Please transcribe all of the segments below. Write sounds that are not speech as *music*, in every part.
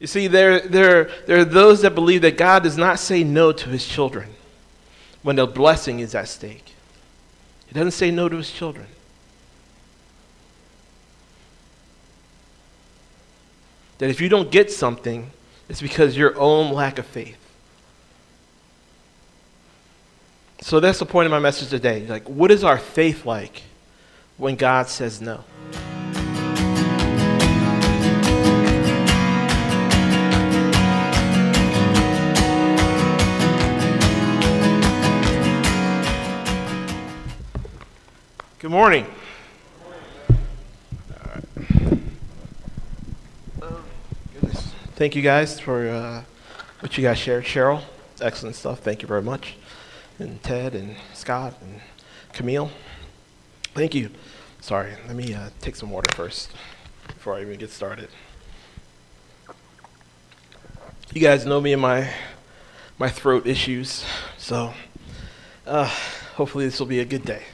You see, there, there, there are those that believe that God does not say no to his children when the blessing is at stake. He doesn't say no to his children. That if you don't get something, it's because your own lack of faith. So that's the point of my message today. Like, what is our faith like when God says no? Good morning. Thank you guys for uh, what you guys shared. Cheryl, excellent stuff. Thank you very much. And Ted and Scott and Camille. Thank you. Sorry, let me uh, take some water first before I even get started. You guys know me and my my throat issues, so uh, hopefully this will be a good day.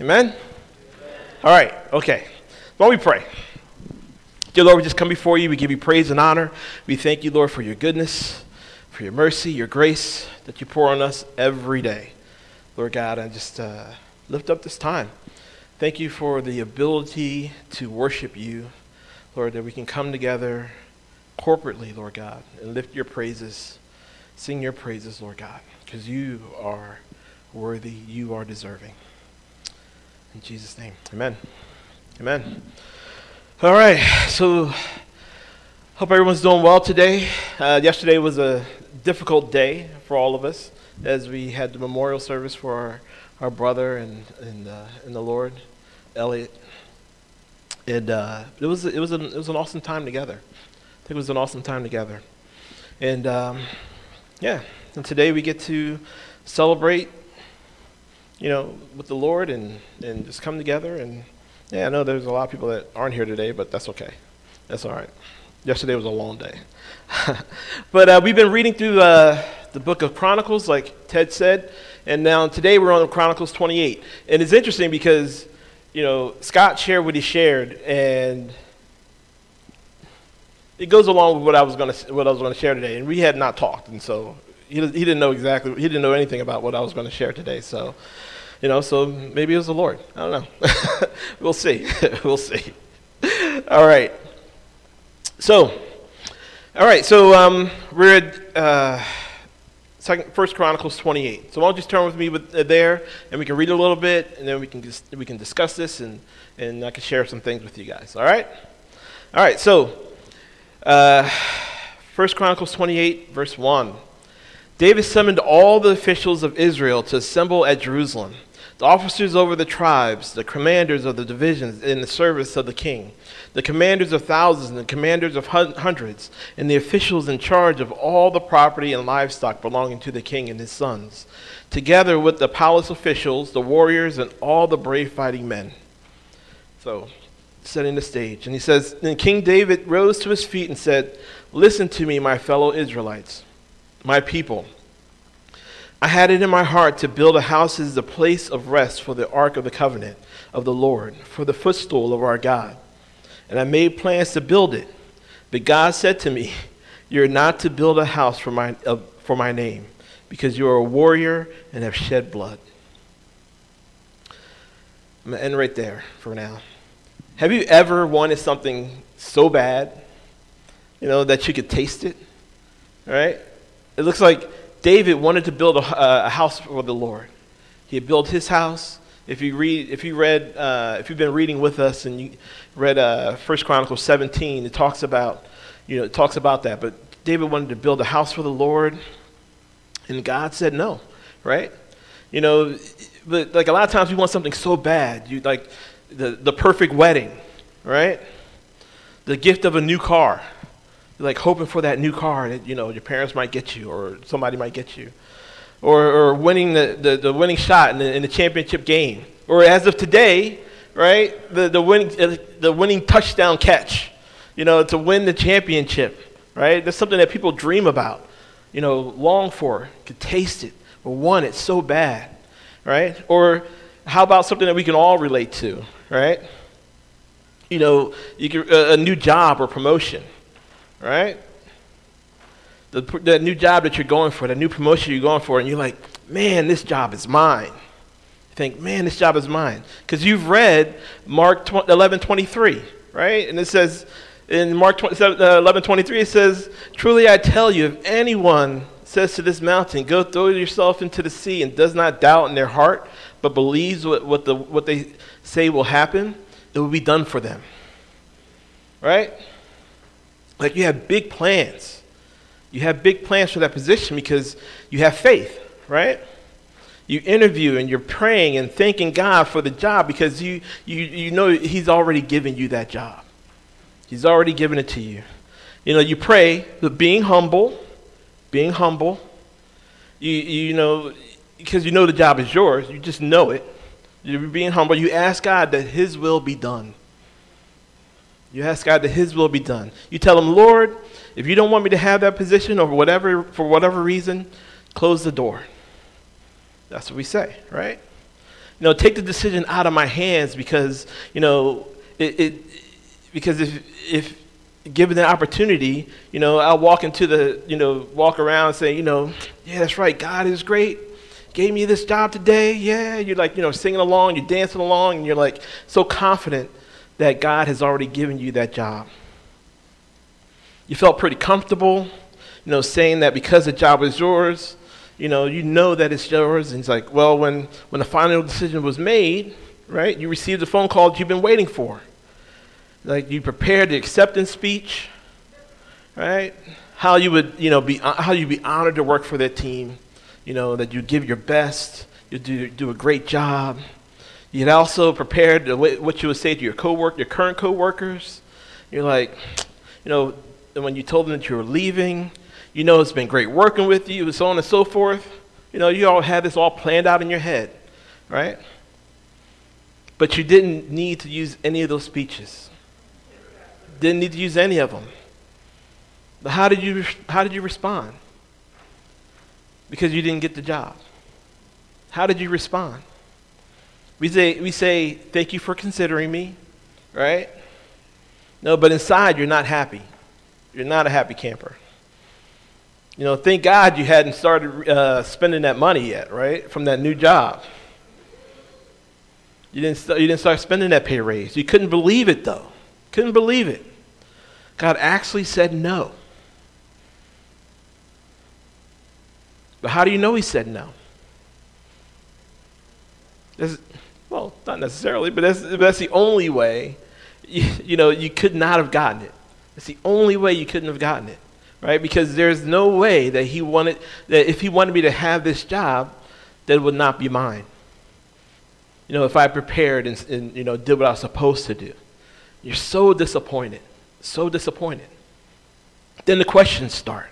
Amen? All right, okay. Don't we pray? Dear Lord, we just come before you. We give you praise and honor. We thank you, Lord, for your goodness, for your mercy, your grace that you pour on us every day. Lord God, I just uh, lift up this time. Thank you for the ability to worship you, Lord, that we can come together corporately, Lord God, and lift your praises, sing your praises, Lord God, because you are worthy, you are deserving. In Jesus' name, amen. Amen. All right, so hope everyone's doing well today. Uh, yesterday was a difficult day for all of us as we had the memorial service for our, our brother and and uh, in the Lord, Elliot. And uh, it was it was an it was an awesome time together. I think it was an awesome time together. And um, yeah, and today we get to celebrate, you know, with the Lord and and just come together and yeah, I know there's a lot of people that aren't here today, but that's okay. That's all right. Yesterday was a long day. *laughs* but uh, we've been reading through uh, the book of Chronicles, like Ted said, and now today we're on Chronicles 28. And it's interesting because, you know, Scott shared what he shared, and it goes along with what I was going to what I was going to share today. And we had not talked, and so he, he didn't know exactly he didn't know anything about what I was going to share today. So you know, so maybe it was the Lord. I don't know. *laughs* we'll see. *laughs* we'll see. All right. So, all right. So um, we're at uh, Second, First Chronicles 28. So why don't you turn with me with, uh, there, and we can read a little bit, and then we can just, we can discuss this, and and I can share some things with you guys. All right. All right. So, uh, First Chronicles 28, verse 1. David summoned all the officials of Israel to assemble at Jerusalem the officers over the tribes, the commanders of the divisions in the service of the king, the commanders of thousands and the commanders of hundreds, and the officials in charge of all the property and livestock belonging to the king and his sons, together with the palace officials, the warriors, and all the brave fighting men. So, setting the stage. And he says, Then King David rose to his feet and said, Listen to me, my fellow Israelites, my people. I had it in my heart to build a house as a place of rest for the ark of the covenant of the Lord, for the footstool of our God. And I made plans to build it. But God said to me, You're not to build a house for my, uh, for my name, because you are a warrior and have shed blood. I'm going to end right there for now. Have you ever wanted something so bad, you know, that you could taste it? All right? It looks like David wanted to build a, a house for the Lord. He had built his house. If you read, if you read, uh, if you've been reading with us and you read uh, First Chronicles 17, it talks about, you know, it talks about that. But David wanted to build a house for the Lord, and God said no, right? You know, but like a lot of times we want something so bad, you like the the perfect wedding, right? The gift of a new car, like hoping for that new car that you know your parents might get you or somebody might get you, or, or winning the, the, the winning shot in the, in the championship game, or as of today, right, the, the, winning, uh, the winning touchdown catch, you know, to win the championship, right? That's something that people dream about, you know, long for, could taste it, or want it so bad, right? Or how about something that we can all relate to, right? You know, you can, a, a new job or promotion right? the, the new job that you're going for, the new promotion you're going for, and you're like, man, this job is mine. You think, man, this job is mine. Because you've read Mark 11 23, right? And it says, in Mark uh, 11 23, it says, Truly I tell you, if anyone says to this mountain, Go throw yourself into the sea, and does not doubt in their heart, but believes what, what, the, what they say will happen, it will be done for them. Right? Like you have big plans. You have big plans for that position because you have faith, right? You interview and you're praying and thanking God for the job because you, you, you know He's already given you that job. He's already given it to you. You know, you pray, being humble, being humble. You, you know, because you know the job is yours, you just know it. You're being humble. You ask God that His will be done. You ask God that His will be done. You tell Him, Lord, if you don't want me to have that position or whatever, for whatever reason, close the door. That's what we say, right? You know, take the decision out of my hands because, you know, it, it because if, if given the opportunity, you know, I'll walk into the, you know, walk around and say, you know, yeah, that's right, God is great. Gave me this job today. Yeah, you're like, you know, singing along, you're dancing along, and you're like so confident that God has already given you that job. You felt pretty comfortable, you know, saying that because the job is yours, you know, you know that it's yours. And it's like, well, when, when the final decision was made, right, you received the phone call that you've been waiting for. Like you prepared the acceptance speech, right? How you would, you know, be, how you'd be honored to work for that team, you know, that you give your best, you do, do a great job, you had also prepared what you would say to your coworker, your current coworkers. You're like, you know, when you told them that you were leaving, you know it's been great working with you, and so on and so forth. You know, you all had this all planned out in your head, right? But you didn't need to use any of those speeches. Didn't need to use any of them. But how did you how did you respond? Because you didn't get the job. How did you respond? We say, we say, thank you for considering me, right? No, but inside you're not happy. You're not a happy camper. You know, thank God you hadn't started uh, spending that money yet, right? From that new job. You didn't, st- you didn't start spending that pay raise. You couldn't believe it, though. Couldn't believe it. God actually said no. But how do you know He said no? Well, not necessarily, but that's, that's the only way. You, you know, you could not have gotten it. It's the only way you couldn't have gotten it, right? Because there's no way that he wanted that if he wanted me to have this job, that it would not be mine. You know, if I prepared and, and you know did what I was supposed to do, you're so disappointed, so disappointed. Then the questions start.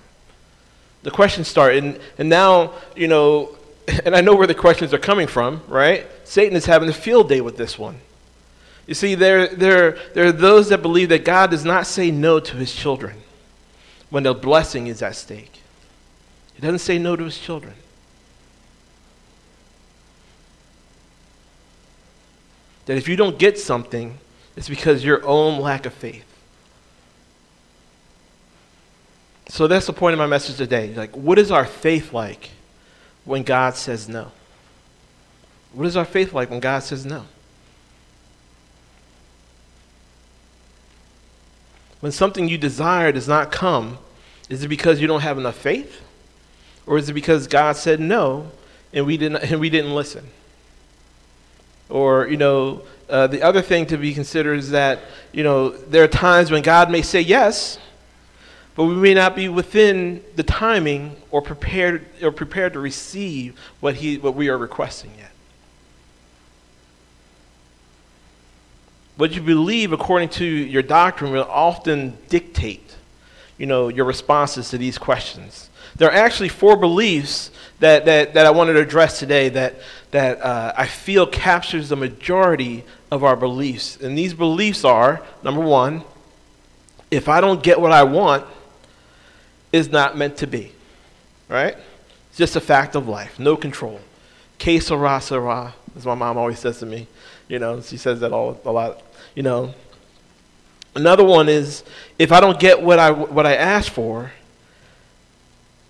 The questions start, and and now you know *laughs* and I know where the questions are coming from, right? Satan is having a field day with this one. You see, there, there, there are those that believe that God does not say no to his children when the blessing is at stake. He doesn't say no to his children. That if you don't get something, it's because your own lack of faith. So that's the point of my message today. Like, what is our faith like? when God says no? What is our faith like when God says no? When something you desire does not come, is it because you don't have enough faith? Or is it because God said no and we didn't, and we didn't listen? Or, you know, uh, the other thing to be considered is that, you know, there are times when God may say yes, but we may not be within the timing or prepared or prepared to receive what he what we are requesting yet. What you believe according to your doctrine will often dictate, you know, your responses to these questions. There are actually four beliefs that, that, that I wanted to address today that, that uh, I feel captures the majority of our beliefs. And these beliefs are number one, if I don't get what I want, is not meant to be. Right? It's just a fact of life, no control. Que sera, sera, as my mom always says to me. You know, she says that all, a lot. You know, another one is if I don't get what I, what I ask for,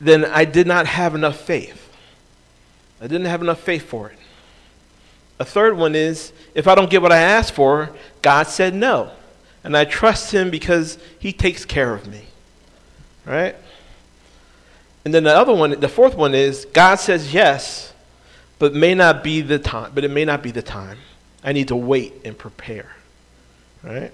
then I did not have enough faith. I didn't have enough faith for it. A third one is if I don't get what I asked for, God said no. And I trust Him because He takes care of me. Right? And then the other one, the fourth one is God says yes, but may not be the time, but it may not be the time. I need to wait and prepare. Right?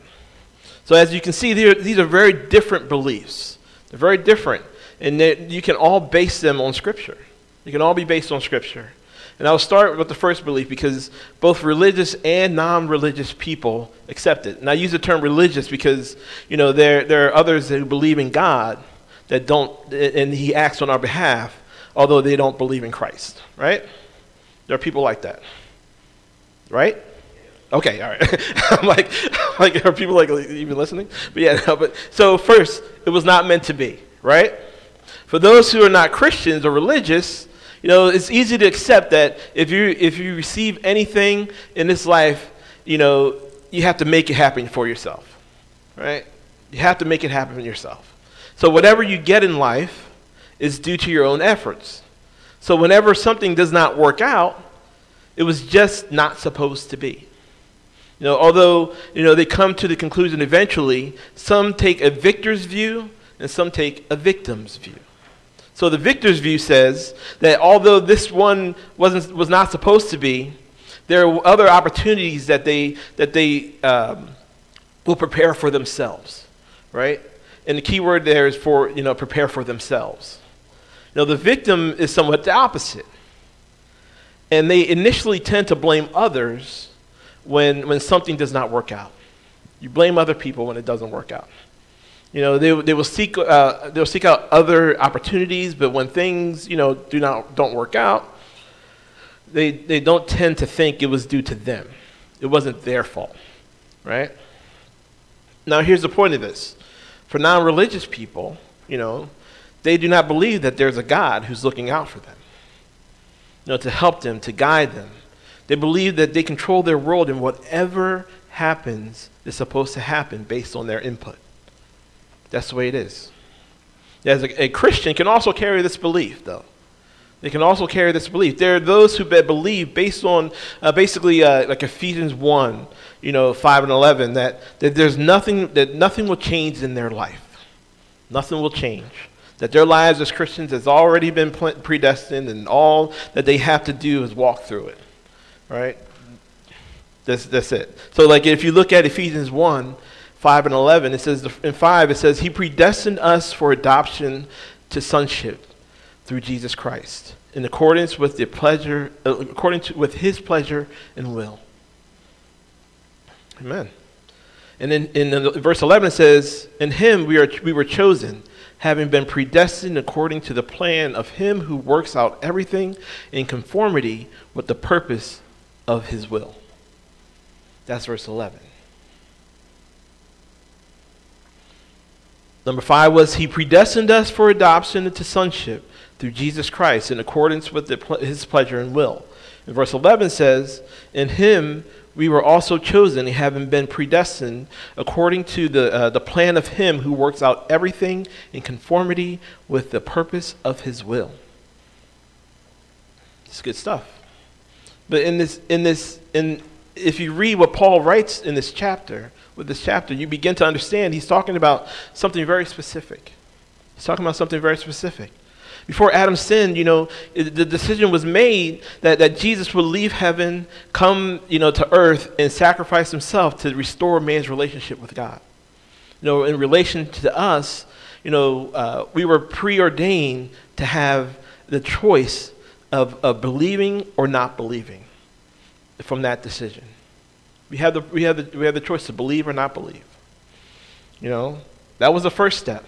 So as you can see, these are very different beliefs. They're very different. And you can all base them on Scripture. You can all be based on Scripture. And I'll start with the first belief because both religious and non-religious people accept it. And I use the term religious because, you know, there, there are others who believe in God that don't, and he acts on our behalf, although they don't believe in Christ, right? There are people like that, right? Okay, all right. *laughs* I'm like, *laughs* like, are people like even listening? But yeah, no, but so first, it was not meant to be, right? For those who are not Christians or religious, you know, it's easy to accept that if you if you receive anything in this life, you know, you have to make it happen for yourself, right? You have to make it happen yourself. So whatever you get in life is due to your own efforts. So whenever something does not work out, it was just not supposed to be. You know, although you know they come to the conclusion eventually, some take a victor's view and some take a victim's view. So the victor's view says that although this one wasn't was not supposed to be, there are other opportunities that they that they um, will prepare for themselves, right? And the key word there is for you know prepare for themselves. Now the victim is somewhat the opposite, and they initially tend to blame others when, when something does not work out. You blame other people when it doesn't work out. You know, they, they will seek, uh, they'll seek out other opportunities, but when things, you know, do not, don't work out, they, they don't tend to think it was due to them. It wasn't their fault, right? Now, here's the point of this. For non religious people, you know, they do not believe that there's a God who's looking out for them, you know, to help them, to guide them, they believe that they control their world and whatever happens is supposed to happen based on their input. That's the way it is. As a, a Christian can also carry this belief, though. They can also carry this belief. There are those who believe based on uh, basically uh, like Ephesians 1, you know, 5 and 11, that, that there's nothing, that nothing will change in their life. Nothing will change. That their lives as Christians has already been predestined and all that they have to do is walk through it right? That's, that's it. So, like, if you look at Ephesians 1 5 and 11, it says, in 5, it says, He predestined us for adoption to sonship through Jesus Christ, in accordance with the pleasure, according to with His pleasure and will. Amen. And in, in verse 11 it says, In him we, are, we were chosen, having been predestined according to the plan of him who works out everything in conformity with the purpose of his will. That's verse 11. Number five was he predestined us for adoption into sonship through Jesus Christ in accordance with the, his pleasure and will. And verse 11 says, In him we were also chosen, having been predestined according to the, uh, the plan of him who works out everything in conformity with the purpose of his will. It's good stuff. But in this, in this, in, if you read what Paul writes in this chapter, with this chapter, you begin to understand he's talking about something very specific. He's talking about something very specific. Before Adam sinned, you know, the decision was made that, that Jesus would leave heaven, come, you know, to earth and sacrifice himself to restore man's relationship with God. You know, in relation to us, you know, uh, we were preordained to have the choice of, of believing or not believing from that decision. We have, the, we, have the, we have the choice to believe or not believe. You know, that was the first step.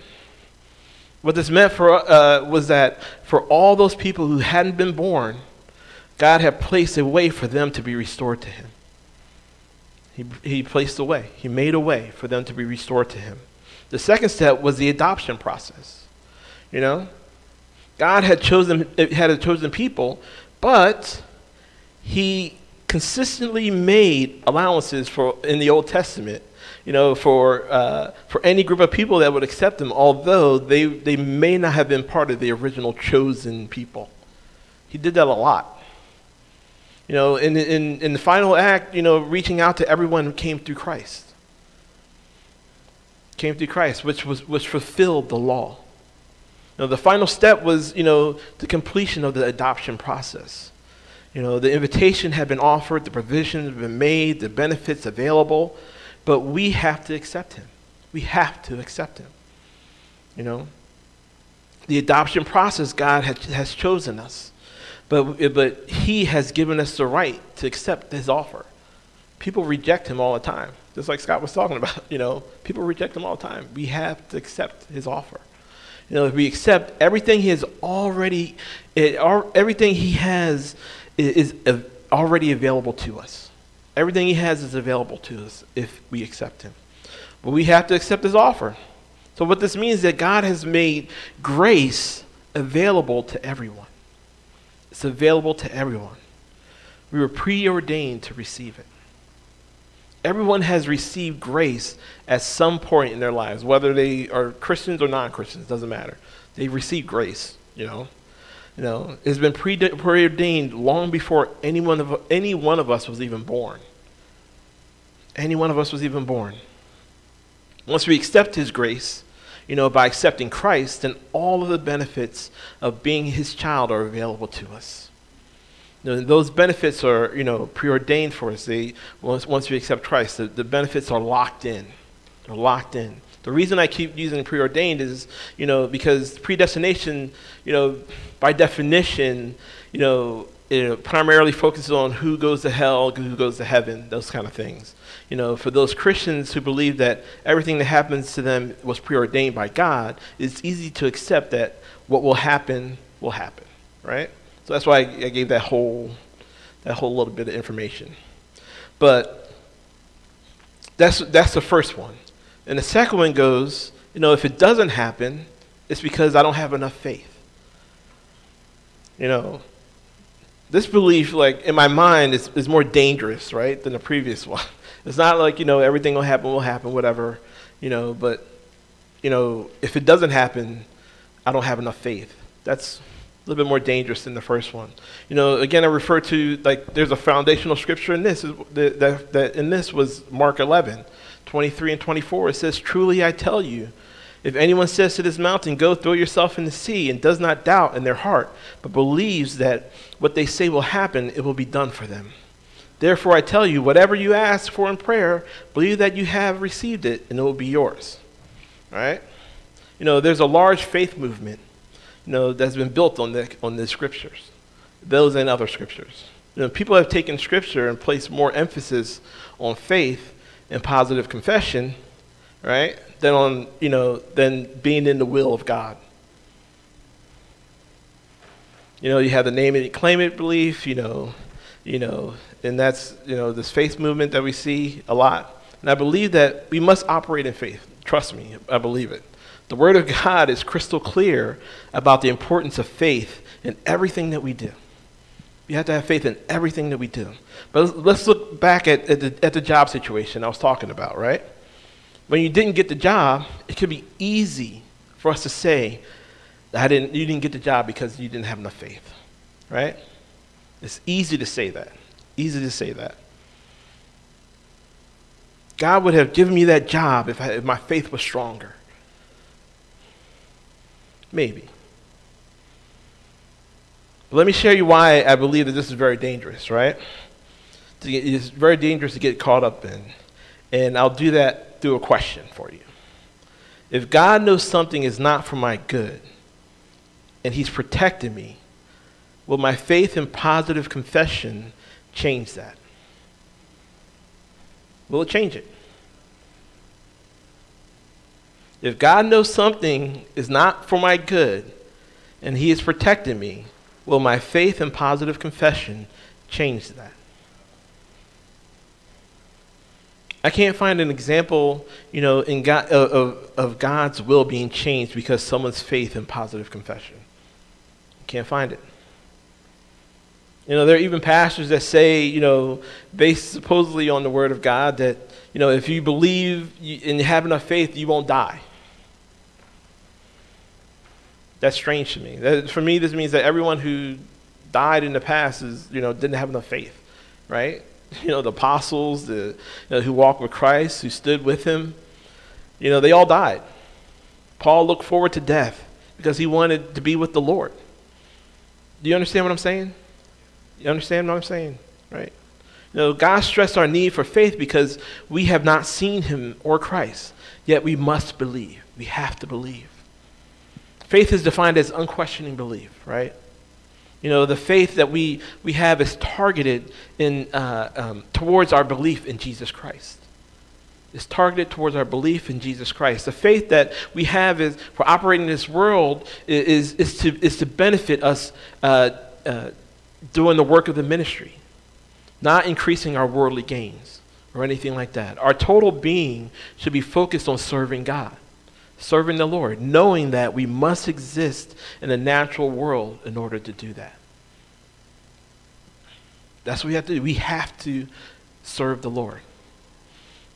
What this meant for, uh, was that for all those people who hadn't been born, God had placed a way for them to be restored to Him. He, he placed a way, He made a way for them to be restored to Him. The second step was the adoption process. You know, God had chosen, had a chosen people, but he consistently made allowances for in the Old Testament, you know, for, uh, for any group of people that would accept him, although they, they may not have been part of the original chosen people. He did that a lot. You know, in, in, in the final act, you know, reaching out to everyone who came through Christ. Came through Christ, which, was, which fulfilled the law. You know, the final step was, you know, the completion of the adoption process. You know, the invitation had been offered, the provisions had been made, the benefits available, but we have to accept him. We have to accept him. You know, the adoption process, God has, has chosen us. But, but he has given us the right to accept his offer. People reject him all the time. Just like Scott was talking about, you know, people reject him all the time. We have to accept his offer. You know, if we accept everything he has already, it, everything he has is, is already available to us. Everything he has is available to us if we accept him. But we have to accept his offer. So what this means is that God has made grace available to everyone. It's available to everyone. We were preordained to receive it. Everyone has received grace at some point in their lives, whether they are Christians or non-Christians, doesn't matter. They've received grace, you know. You know, it's been preordained long before any one of any one of us was even born. Any one of us was even born. Once we accept his grace, you know, by accepting Christ, then all of the benefits of being his child are available to us. You know, those benefits are, you know, preordained for us. They, once, once we accept Christ, the, the benefits are locked in. They're locked in. The reason I keep using preordained is, you know, because predestination, you know, by definition, you know, it primarily focuses on who goes to hell, who goes to heaven, those kind of things you know, for those Christians who believe that everything that happens to them was preordained by God, it's easy to accept that what will happen will happen, right? So that's why I, gave that whole that whole little bit of information. But that's that's the first one. And the second one goes, you know, if it doesn't happen, it's because I don't have enough faith. You know, this belief, like in my mind, is, is more dangerous, right, than the previous one. *laughs* It's not like, you know, everything will happen, will happen, whatever, you know, but, you know, if it doesn't happen, I don't have enough faith. That's a little bit more dangerous than the first one. You know, again, I refer to, like, there's a foundational scripture in this, that, that, that in this was Mark 11, 23 and 24. It says, Truly I tell you, if anyone says to this mountain, Go throw yourself in the sea, and does not doubt in their heart, but believes that what they say will happen, it will be done for them. Therefore, I tell you, whatever you ask for in prayer, believe that you have received it, and it will be yours. All right? You know, there's a large faith movement, know, that's been built on the, on the scriptures, those and other scriptures. You know, people have taken scripture and placed more emphasis on faith and positive confession, right, than on, you know, than being in the will of God. You know, you have the name it, claim it belief, you know, you know, and that's, you know, this faith movement that we see a lot. And I believe that we must operate in faith. Trust me, I believe it. The Word of God is crystal clear about the importance of faith in everything that we do. We have to have faith in everything that we do. But let's look back at, at, the, at the job situation I was talking about, right? When you didn't get the job, it could be easy for us to say, I didn't, you didn't get the job because you didn't have enough faith, right? It's easy to say that. Easy to say that. God would have given me that job if, I, if my faith was stronger. Maybe. But let me share you why I believe that this is very dangerous, right? It's very dangerous to get caught up in. And I'll do that through a question for you. If God knows something is not for my good, and He's protecting me, will my faith and positive confession change that? Will it change it? If God knows something is not for my good and He is protecting me, will my faith and positive confession change that? I can't find an example, you know, in God, of, of God's will being changed because someone's faith and positive confession. Can't find it. You know, there are even pastors that say, you know, based supposedly on the Word of God, that, you know, if you believe and you have enough faith, you won't die. That's strange to me. That, for me, this means that everyone who died in the past is, you know, didn't have enough faith, right? *laughs* You know, the apostles, the you know, who walked with Christ, who stood with him, you know, they all died. Paul looked forward to death because he wanted to be with the Lord. Do you understand what I'm saying? You understand what I'm saying? Right? You know, God stressed our need for faith because we have not seen him or Christ, yet we must believe. We have to believe. Faith is defined as unquestioning belief, right? You know, the faith that we, we have is targeted in, uh, um, towards our belief in Jesus Christ. It's targeted towards our belief in Jesus Christ. The faith that we have is for operating in this world is, is, to, is to benefit us uh, uh, doing the work of the ministry, not increasing our worldly gains or anything like that. Our total being should be focused on serving God serving the Lord, knowing that we must exist in a natural world in order to do that. That's what we have to do. We have to serve the Lord.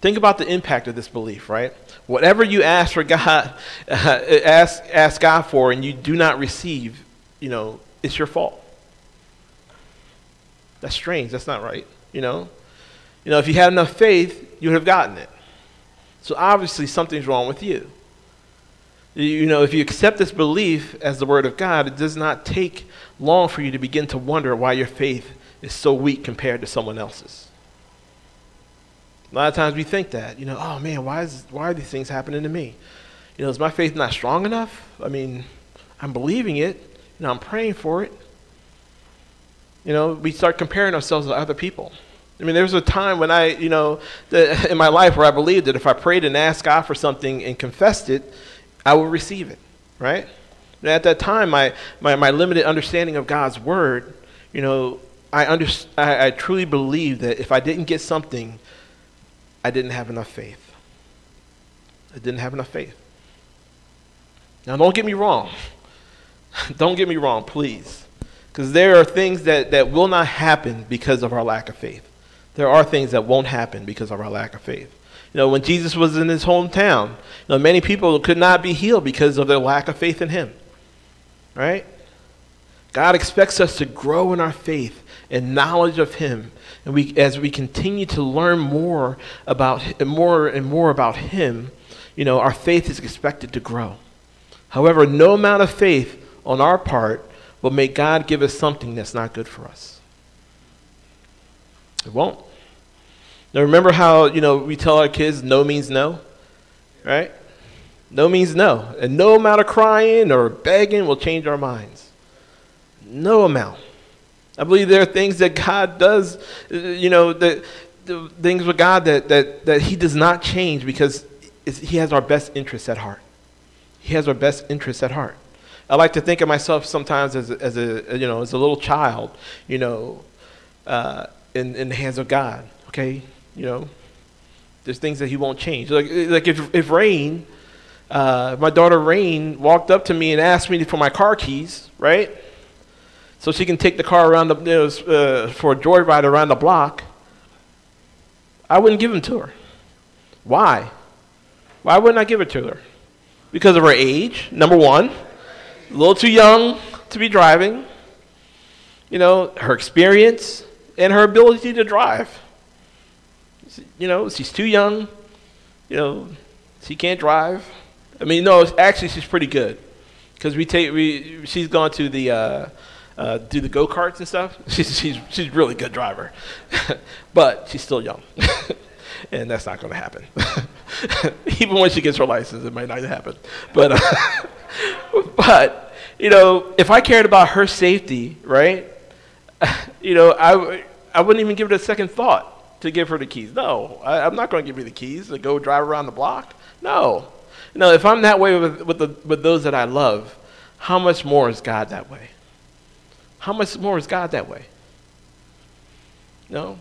Think about the impact of this belief, right? Whatever you ask for God, *laughs* uh, ask, ask God for, and you do not receive, you know, it's your fault. That's strange. That's not right. You know, you know, if you had enough faith, you would have gotten it. So obviously something's wrong with you. You know, if you accept this belief as the Word of God, it does not take long for you to begin to wonder why your faith is so weak compared to someone else's. A lot of times we think that, you know, oh man, why, is, why are these things happening to me? You know, is my faith not strong enough? I mean, I'm believing it, know, I'm praying for it. You know, we start comparing ourselves to other people. I mean, there was a time when I, you know, the, *laughs* in my life where I believed that if I prayed and asked God for something and confessed it, I will receive it, right? And at that time, my, my, my limited understanding of God's word, you know, I, under, I, I truly believed that if I didn't get something, I didn't have enough faith. I didn't have enough faith. Now, don't get me wrong. *laughs* don't get me wrong, please. Because there are things that, that will not happen because of our lack of faith. There are things that won't happen because of our lack of faith. You know, when Jesus was in his hometown, you know, many people could not be healed because of their lack of faith in him. Right? God expects us to grow in our faith and knowledge of him. And we as we continue to learn more about more and more about him, you know, our faith is expected to grow. However, no amount of faith on our part will make God give us something that's not good for us. It won't. Now remember how, you know, we tell our kids no means no, right? No means no. And no amount of crying or begging will change our minds. No amount. I believe there are things that God does, you know, the, things with God that, that, that He does not change because He has our best interests at heart. He has our best interests at heart. I like to think of myself sometimes as a, as a you know as a little child, you know, uh, in in the hands of God. Okay, you know, there's things that he won't change. Like, like if, if Rain, uh, my daughter Rain, walked up to me and asked me for my car keys, right? So she can take the car around the, you know, uh, for a joyride around the block, I wouldn't give them to her. Why? Why wouldn't I give it to her? Because of her age, number one, a little too young to be driving, you know, her experience, and her ability to drive you know, she's too young. You know, she can't drive. I mean, no, actually, she's pretty good because we take we she's gone to the uh, uh, do the go karts and stuff. *laughs* She's she's she's really good driver, *laughs* but she's still young, *laughs* and that's not going to happen. Even when she gets her license, it might not happen. But uh, but you know, if I cared about her safety, right? You know, I I wouldn't even give it a second thought to give her the keys. No, I, am not going to give you the keys to go drive around the block. No. No, if I'm that way with, with, the, with those that I love, how much more is God that way? How much more is God that way? You know,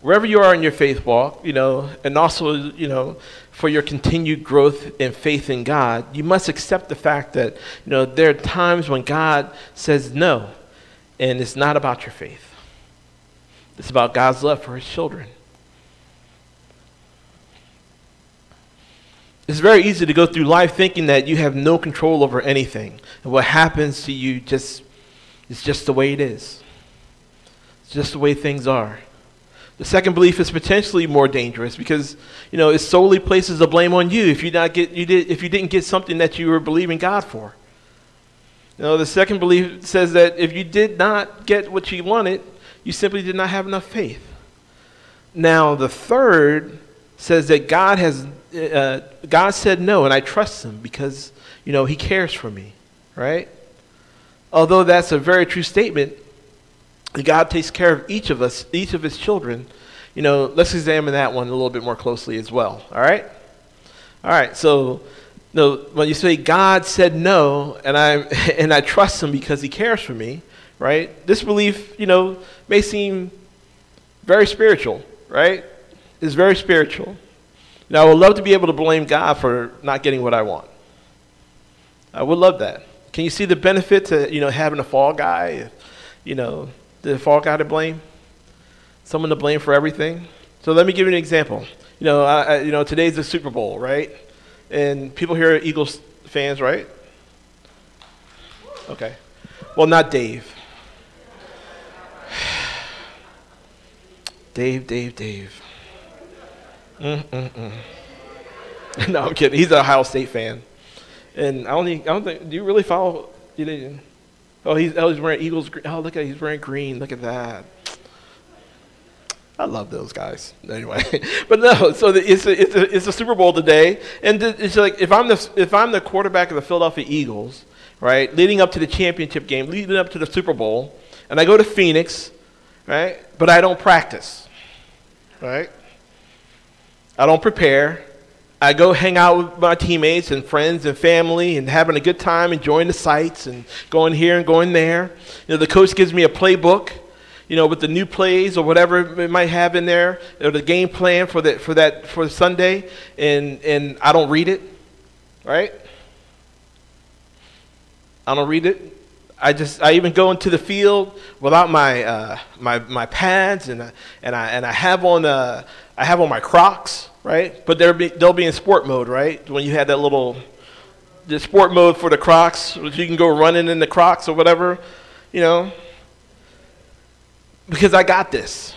wherever you are in your faith walk, you know, and also, you know, for your continued growth in faith in God, you must accept the fact that, you know, there are times when God says no, and it's not about your faith. It's about God's love for his children. It's very easy to go through life thinking that you have no control over anything. And what happens to you just is just the way it is. It's just the way things are. The second belief is potentially more dangerous because, you know, it solely places the blame on you if you not get you did if you didn't get something that you were believing God for. You know, the second belief says that if you did not get what you wanted, you simply did not have enough faith. Now, the third says that God has uh, God said no, and I trust Him because you know He cares for me, right? Although that's a very true statement, God takes care of each of us, each of His children. You know, let's examine that one a little bit more closely as well. All right, all right. So, no, when you say God said no, and I *laughs* and I trust Him because He cares for me, right? This belief, you know, may seem very spiritual, right? It's very spiritual. Now, I would love to be able to blame God for not getting what I want. I would love that. Can you see the benefit to you know having a fall guy? You know, the fall guy to blame, someone to blame for everything. So let me give you an example. You know, I, I, you know, today's the Super Bowl, right? And people here are Eagles fans, right? Okay. Well, not Dave. *sighs* Dave, Dave, Dave. Mm-mm-mm. *laughs* no, I'm kidding. He's an Ohio State fan, and I don't. Think, I don't think. Do you really follow? You didn't. Oh, he's, oh, he's wearing Eagles. Oh, look at he's wearing green. Look at that. I love those guys. Anyway, *laughs* but no. So the, it's a, it's a, it's a Super Bowl today, and it's like if I'm the if I'm the quarterback of the Philadelphia Eagles, right, leading up to the championship game, leading up to the Super Bowl, and I go to Phoenix, right, but I don't practice, right. I don't prepare. I go hang out with my teammates and friends and family and having a good time, enjoying the sights and going here and going there. You know, the coach gives me a playbook, you know, with the new plays or whatever it might have in there, or the game plan for that for that for Sunday, and and I don't read it, right? I don't read it. I just I even go into the field without my uh, my my pads and and I and I have on uh, I have on my Crocs, right? But they'll be, they'll be in sport mode, right? When you had that little the sport mode for the Crocs, which you can go running in the Crocs or whatever, you know. Because I got this.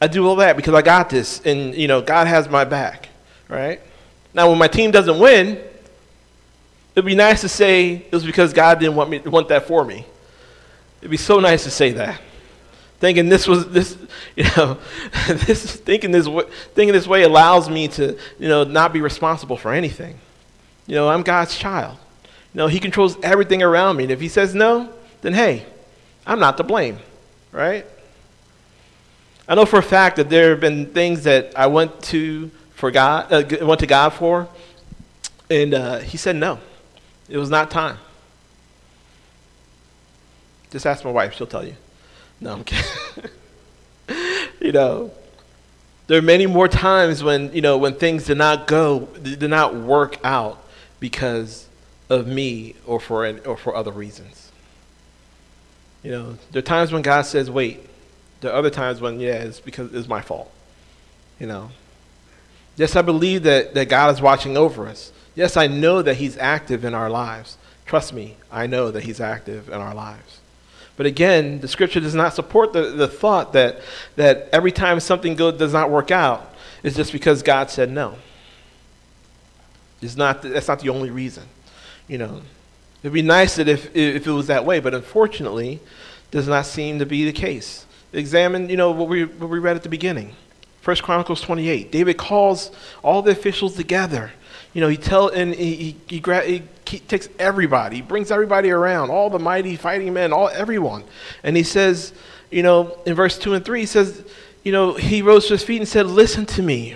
I do all that because I got this, and you know God has my back, right? Now, when my team doesn't win, it'd be nice to say it was because God didn't want me want that for me. It'd be so nice to say that. Thinking this was this *laughs* you know *laughs* this thinking this thinking this way allows me to you know not be responsible for anything. You know i'm god's child. You know he controls everything around me. And if he says no then hey i'm not to blame right? I know for a fact that there have been things that i went to for god uh, went to god for and uh, he said no it was not time just ask my wife she'll tell you no, I'm kidding. *laughs* you know, there are many more times when, you know, when things did not go, did not work out because of me or for, or for other reasons. You know, there are times when God says, wait. There are other times when, yeah, it's because it's my fault. You know. Yes, I believe that, that God is watching over us. Yes, I know that He's active in our lives. Trust me, I know that He's active in our lives. But again, the scripture does not support the, the thought that, that every time something good does not work out, it's just because God said no. It's not, that's not the only reason. You know, it'd be nice that if, if it was that way, but unfortunately, does not seem to be the case. Examine, you know, what we, what we read at the beginning. First Chronicles 28. David calls all the officials together. You know, he tell and he, he, he, he he takes everybody, he brings everybody around, all the mighty fighting men, all everyone. And he says, you know, in verse 2 and 3, he says, you know, he rose to his feet and said, Listen to me,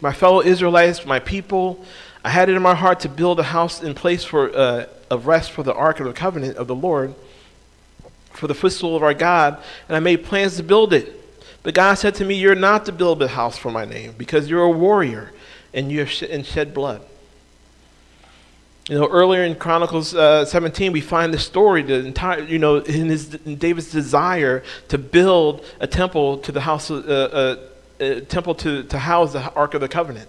my fellow Israelites, my people. I had it in my heart to build a house in place for uh, of rest for the ark of the covenant of the Lord, for the footstool of our God, and I made plans to build it. But God said to me, You're not to build a house for my name, because you're a warrior and you have sh- and shed blood. You know, earlier in Chronicles uh, 17, we find the story, the entire, you know, in, his, in David's desire to build a temple to the house, uh, uh, a temple to, to house the Ark of the Covenant.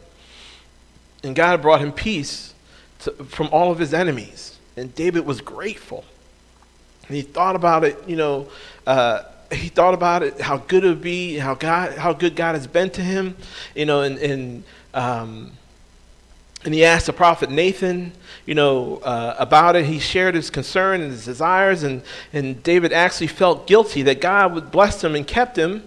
and God brought him peace to, from all of his enemies. And David was grateful. And he thought about it, you know, uh, he thought about it, how good it would be, how God, how good God has been to him, you know, and, and, um, and he asked the prophet Nathan, you know, uh, about it. He shared his concern and his desires, and, and David actually felt guilty that God would bless him and kept him,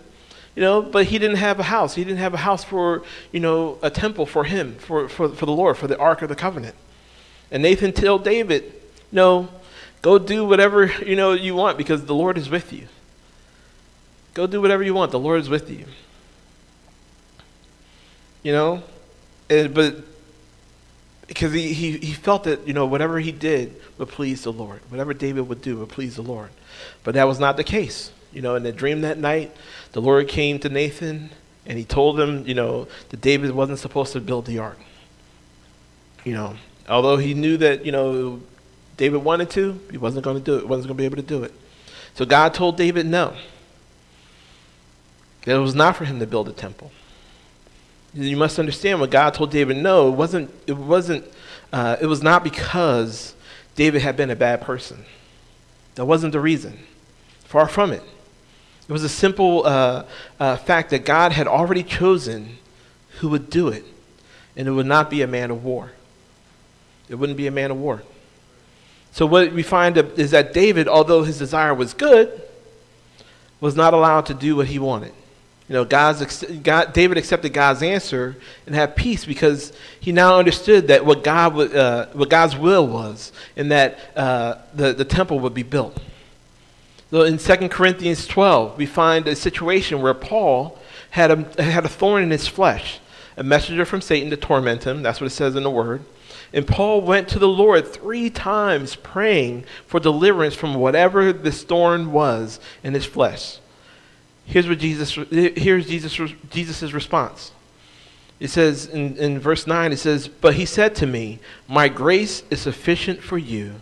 you know, but he didn't have a house. He didn't have a house for, you know, a temple for him, for, for, for the Lord, for the Ark of the Covenant. And Nathan told David, you know, go do whatever, you know, you want because the Lord is with you. Go do whatever you want. The Lord is with you. You know? And, but because he, he, he felt that, you know, whatever he did would please the Lord. Whatever David would do would please the Lord. But that was not the case. You know, in the dream that night, the Lord came to Nathan and he told him, you know, that David wasn't supposed to build the ark. You know, although he knew that, you know, David wanted to, he wasn't going to do it, wasn't going to be able to do it. So God told David no. That it was not for him to build a temple. You must understand when God told David no, it wasn't, it wasn't, uh, it was not because David had been a bad person. That wasn't the reason. Far from it. It was a simple uh, uh, fact that God had already chosen who would do it, and it would not be a man of war. It wouldn't be a man of war. So, what we find is that David, although his desire was good, was not allowed to do what he wanted. You know, God's, God, David accepted God's answer and had peace because he now understood that what, God uh, what God's will was and that uh, the, the temple would be built. So in 2 Corinthians 12, we find a situation where Paul had a, had a thorn in his flesh, a messenger from Satan to torment him. That's what it says in the word. And Paul went to the Lord three times praying for deliverance from whatever this thorn was in his flesh. Here's what Jesus here's Jesus Jesus's response. It says in, in verse 9, it says, But he said to me, My grace is sufficient for you.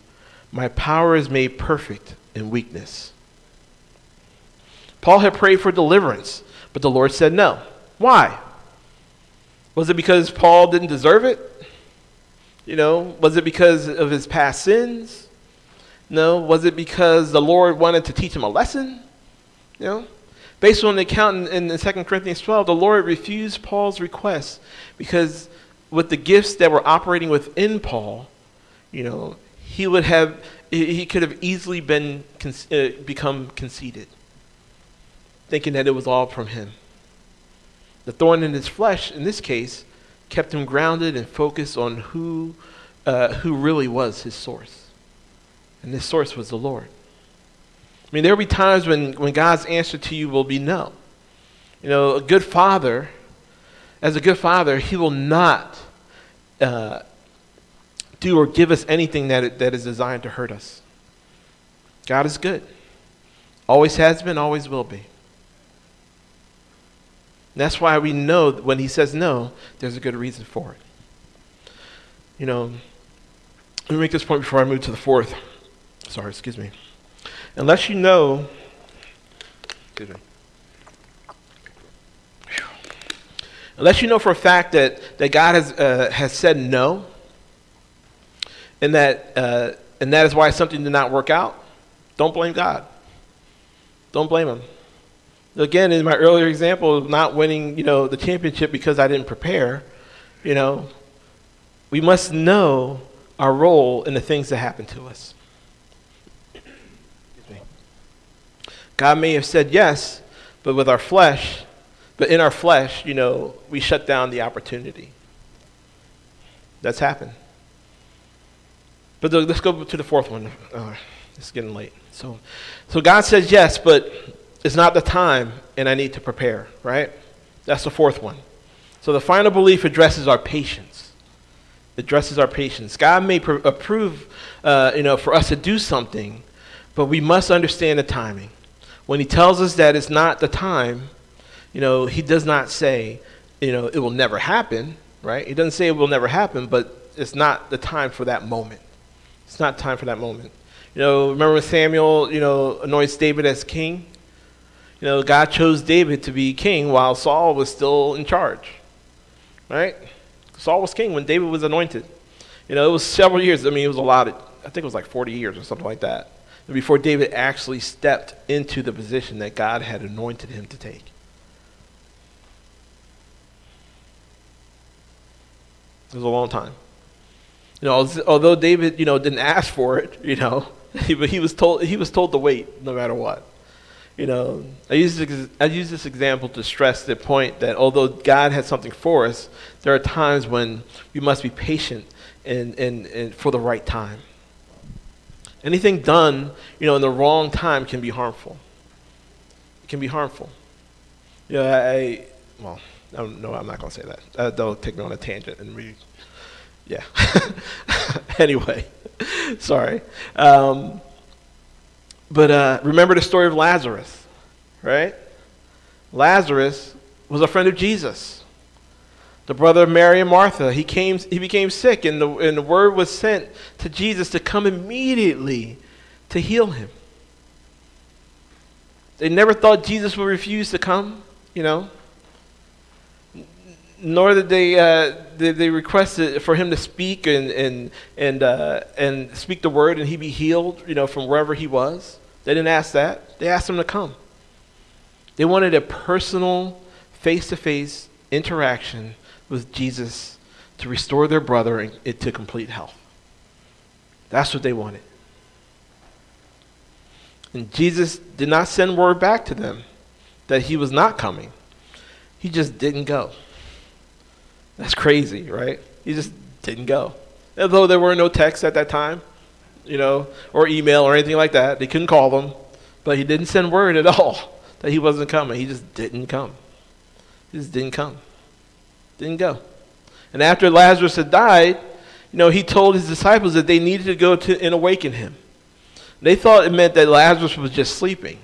My power is made perfect in weakness. Paul had prayed for deliverance, but the Lord said no. Why? Was it because Paul didn't deserve it? You know, was it because of his past sins? No. Was it because the Lord wanted to teach him a lesson? You know? Based on the account in, in 2 Corinthians 12, the Lord refused Paul's request because with the gifts that were operating within Paul, you know, he would have, he could have easily been, uh, become conceited, thinking that it was all from him. The thorn in his flesh, in this case, kept him grounded and focused on who, uh, who really was his source. And this source was the Lord. I mean, there will be times when, when God's answer to you will be no. You know, a good father, as a good father, he will not uh, do or give us anything that, that is designed to hurt us. God is good. Always has been, always will be. And that's why we know when he says no, there's a good reason for it. You know, let me make this point before I move to the fourth. Sorry, excuse me. Unless you know, unless you know for a fact that, that God has, uh, has said no, and that, uh, and that is why something did not work out, don't blame God. Don't blame Him. Again, in my earlier example of not winning, you know, the championship because I didn't prepare, you know, we must know our role in the things that happen to us. God may have said yes, but with our flesh, but in our flesh, you know, we shut down the opportunity. That's happened. But the, let's go to the fourth one. Oh, it's getting late. So, so God says yes, but it's not the time, and I need to prepare, right? That's the fourth one. So the final belief addresses our patience. It addresses our patience. God may pr- approve, uh, you know, for us to do something, but we must understand the timing when he tells us that it's not the time, you know, he does not say, you know, it will never happen, right? He doesn't say it will never happen, but it's not the time for that moment. It's not time for that moment. You know, remember when Samuel, you know, anoints David as king? You know, God chose David to be king while Saul was still in charge, right? Saul was king when David was anointed. You know, it was several years. I mean, it was a lot. Of, I think it was like 40 years or something like that before David actually stepped into the position that God had anointed him to take. It was a long time. You know, although David, you know, didn't ask for it, you know, *laughs* he, he was told he was told to wait no matter what. You know, I use this, I use this example to stress the point that although God has something for us, there are times when we must be patient and, and, and for the right time. Anything done, you know, in the wrong time can be harmful. It can be harmful. You know, I, well, I no, I'm not going to say that. Uh, that'll take me on a tangent and we, yeah. *laughs* anyway, *laughs* sorry. Um, but uh, remember the story of Lazarus, right? Lazarus was a friend of Jesus the brother of Mary and Martha. He, came, he became sick, and the, and the word was sent to Jesus to come immediately to heal him. They never thought Jesus would refuse to come, you know. Nor did they, uh, did they request for him to speak and, and, and, uh, and speak the word and he be healed, you know, from wherever he was. They didn't ask that. They asked him to come. They wanted a personal, face to face interaction with Jesus to restore their brother to complete health. That's what they wanted. And Jesus did not send word back to them that he was not coming. He just didn't go. That's crazy, right? He just didn't go. Although there were no texts at that time, you know, or email or anything like that. They couldn't call them. But he didn't send word at all *laughs* that he wasn't coming. He just didn't come. He just didn't come. Didn't go. And after Lazarus had died, you know, he told his disciples that they needed to go to and awaken him. They thought it meant that Lazarus was just sleeping.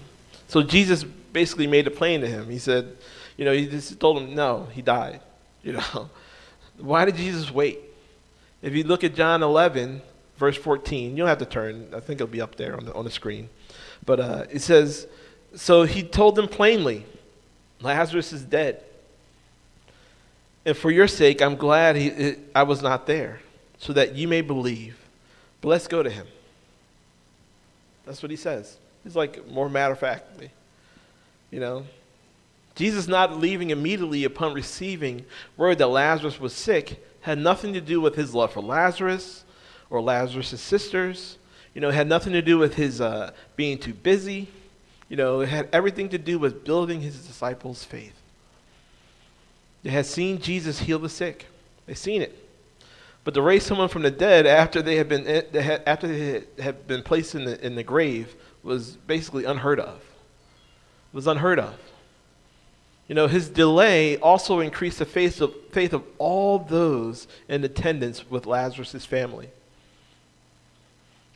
So Jesus basically made it plain to him. He said, you know, he just told him, no, he died. *laughs* You know, why did Jesus wait? If you look at John 11, verse 14, you don't have to turn. I think it'll be up there on the, on the screen. But uh, it says, so he told them plainly, Lazarus is dead. And for your sake, I'm glad he, I was not there, so that you may believe. But let's go to him. That's what he says. He's like more matter of factly. You know? Jesus not leaving immediately upon receiving word that Lazarus was sick had nothing to do with his love for Lazarus or Lazarus' sisters. You know, had nothing to do with his uh, being too busy. You know, it had everything to do with building his disciples' faith. They had seen Jesus heal the sick. They seen it. But to raise someone from the dead after they had been eh, after they had been placed in the in the grave was basically unheard of. It was unheard of. You know, his delay also increased the faith of, faith of all those in attendance with Lazarus' family.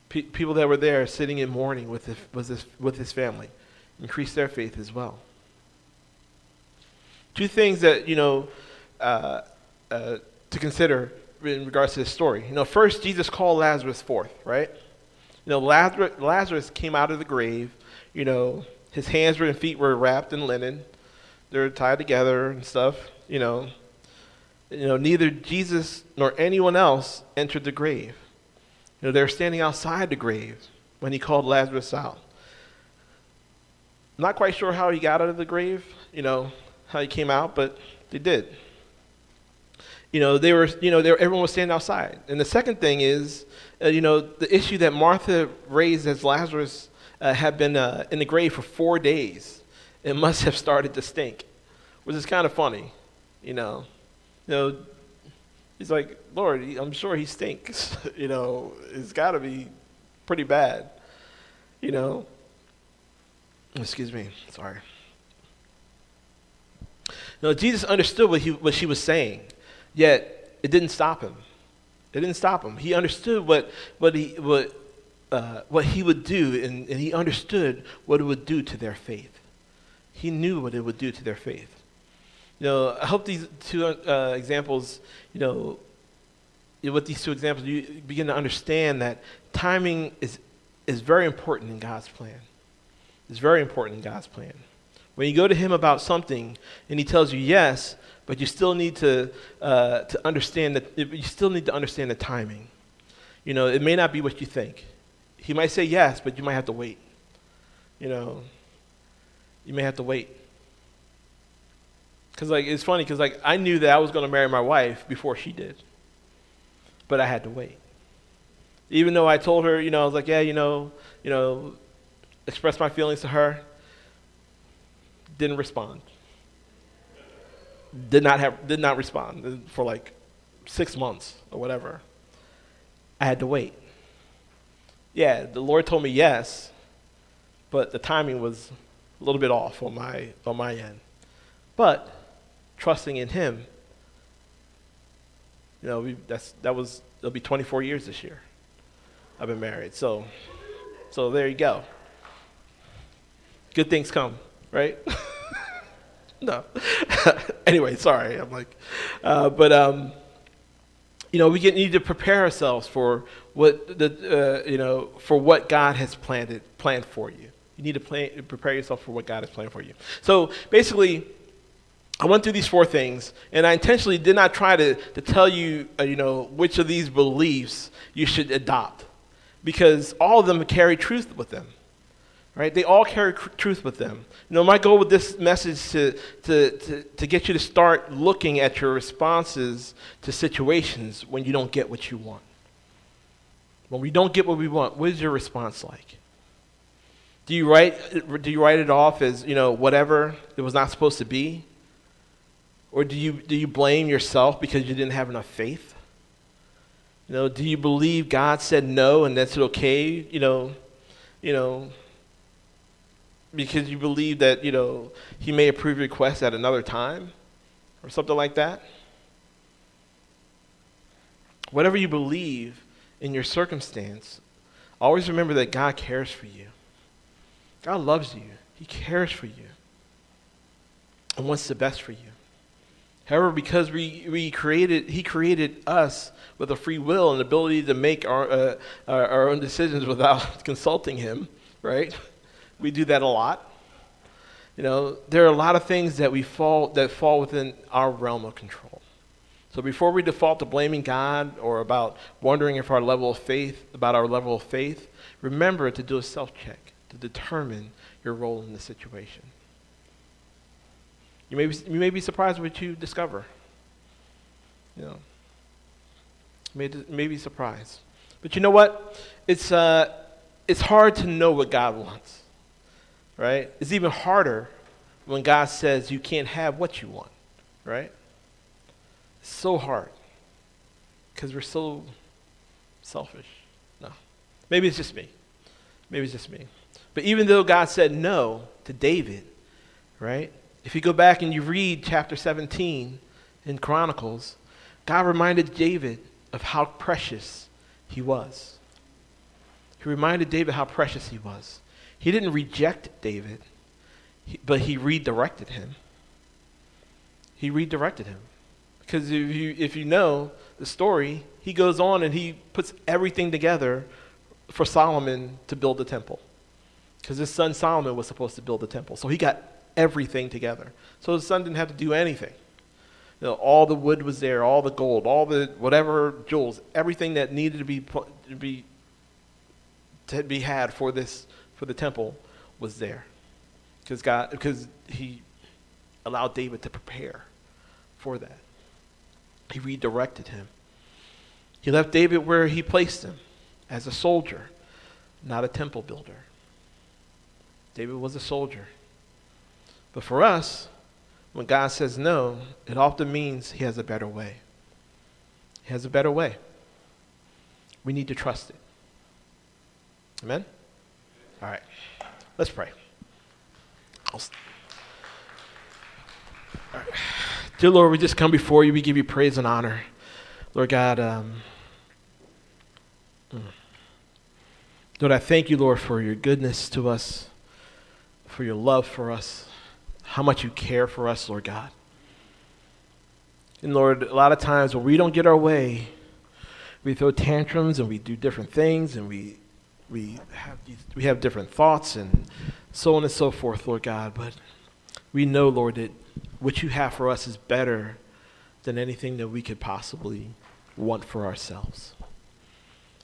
Pe- people that were there sitting in mourning with his, with, his, with his family increased their faith as well. Two things that, you know, uh, uh, to consider in regards to this story. You know, first, Jesus called Lazarus forth, right? You know, Lazarus, Lazarus came out of the grave. You know, his hands and feet were wrapped in linen. They're tied together and stuff. You know, you know, neither Jesus nor anyone else entered the grave. You know, they're standing outside the grave when he called Lazarus out. not quite sure how he got out of the grave. You know, how he came out, but they did. You know, they were, you know, were, everyone was standing outside. And the second thing is, uh, you know, the issue that Martha raised as Lazarus uh, had been uh, in the grave for four days. It *laughs* must have started to stink, which is kind of funny, you know. You know, he's like, Lord, I'm sure he stinks. *laughs* you know, it's got to be pretty bad. You know. Excuse me. Sorry. No, Jesus understood what, he, what she was saying, yet it didn't stop him. It didn't stop him. He understood what, what, he, what, uh, what he would do, and, and he understood what it would do to their faith. He knew what it would do to their faith. You know, I hope these two uh, examples, you know, with these two examples, you begin to understand that timing is, is very important in God's plan. It's very important in God's plan. When you go to him about something and he tells you yes, but you still need to, uh, to understand that, you still need to understand the timing. You know, it may not be what you think. He might say yes, but you might have to wait. You know, you may have to wait. Because, like, it's funny because, like, I knew that I was going to marry my wife before she did, but I had to wait. Even though I told her, you know, I was like, yeah, you know, you know, express my feelings to her, didn't respond. Did not have, did not respond for like six months or whatever. I had to wait. Yeah, the Lord told me yes, but the timing was a little bit off on my on my end. But trusting in Him, you know, we, that's that was it'll be 24 years this year. I've been married, so so there you go. Good things come, right? *laughs* no. *laughs* anyway, sorry. I'm like, uh, but um, you know, we get, need to prepare ourselves for what the uh, you know for what God has planned planned for you. You need to plan, prepare yourself for what God has planned for you. So basically, I went through these four things, and I intentionally did not try to, to tell you, uh, you know, which of these beliefs you should adopt, because all of them carry truth with them right? They all carry cr- truth with them. You know, my goal with this message to, to, to, to get you to start looking at your responses to situations when you don't get what you want. When we don't get what we want, what is your response like? Do you write, do you write it off as, you know, whatever it was not supposed to be? Or do you, do you blame yourself because you didn't have enough faith? You know, do you believe God said no and that's okay? You know, you know, because you believe that, you know, he may approve your requests at another time or something like that. Whatever you believe in your circumstance, always remember that God cares for you. God loves you. He cares for you and wants the best for you. However, because we, we created, He created us with a free will and ability to make our, uh, our, our own decisions without *laughs* consulting Him, right? We do that a lot. You know, there are a lot of things that we fall that fall within our realm of control. So before we default to blaming God or about wondering if our level of faith about our level of faith, remember to do a self-check to determine your role in the situation. You may be, you may be surprised what you discover. You know, may, may be surprised. But you know what? It's, uh, it's hard to know what God wants right? It's even harder when God says you can't have what you want, right? It's so hard because we're so selfish. No. Maybe it's just me. Maybe it's just me. But even though God said no to David, right? If you go back and you read chapter 17 in Chronicles, God reminded David of how precious he was. He reminded David how precious he was. He didn't reject David, but he redirected him. He redirected him. Because if you, if you know the story, he goes on and he puts everything together for Solomon to build the temple. Because his son Solomon was supposed to build the temple. So he got everything together. So his son didn't have to do anything. You know, all the wood was there, all the gold, all the whatever jewels, everything that needed to be, to be, to be had for this for the temple was there. Because God because he allowed David to prepare for that. He redirected him. He left David where he placed him as a soldier, not a temple builder. David was a soldier. But for us, when God says no, it often means he has a better way. He has a better way. We need to trust it. Amen? All right, let's pray. All right. Dear Lord, we just come before you. We give you praise and honor. Lord God, um, mm. Lord, I thank you, Lord, for your goodness to us, for your love for us, how much you care for us, Lord God. And Lord, a lot of times when we don't get our way, we throw tantrums and we do different things and we we have, we have different thoughts and so on and so forth, Lord God. But we know, Lord, that what you have for us is better than anything that we could possibly want for ourselves.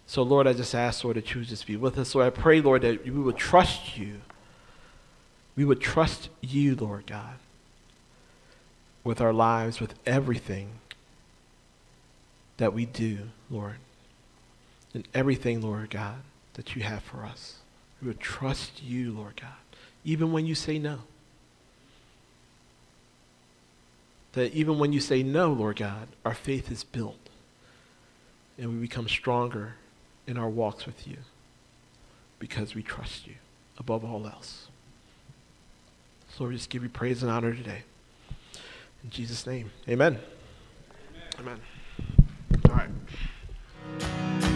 So, Lord, I just ask, Lord, that you would just be with us. Lord, I pray, Lord, that we would trust you. We would trust you, Lord God, with our lives, with everything that we do, Lord. And everything, Lord God, that you have for us. We would trust you, Lord God, even when you say no. That even when you say no, Lord God, our faith is built and we become stronger in our walks with you because we trust you above all else. So we just give you praise and honor today. In Jesus' name, amen. Amen. amen.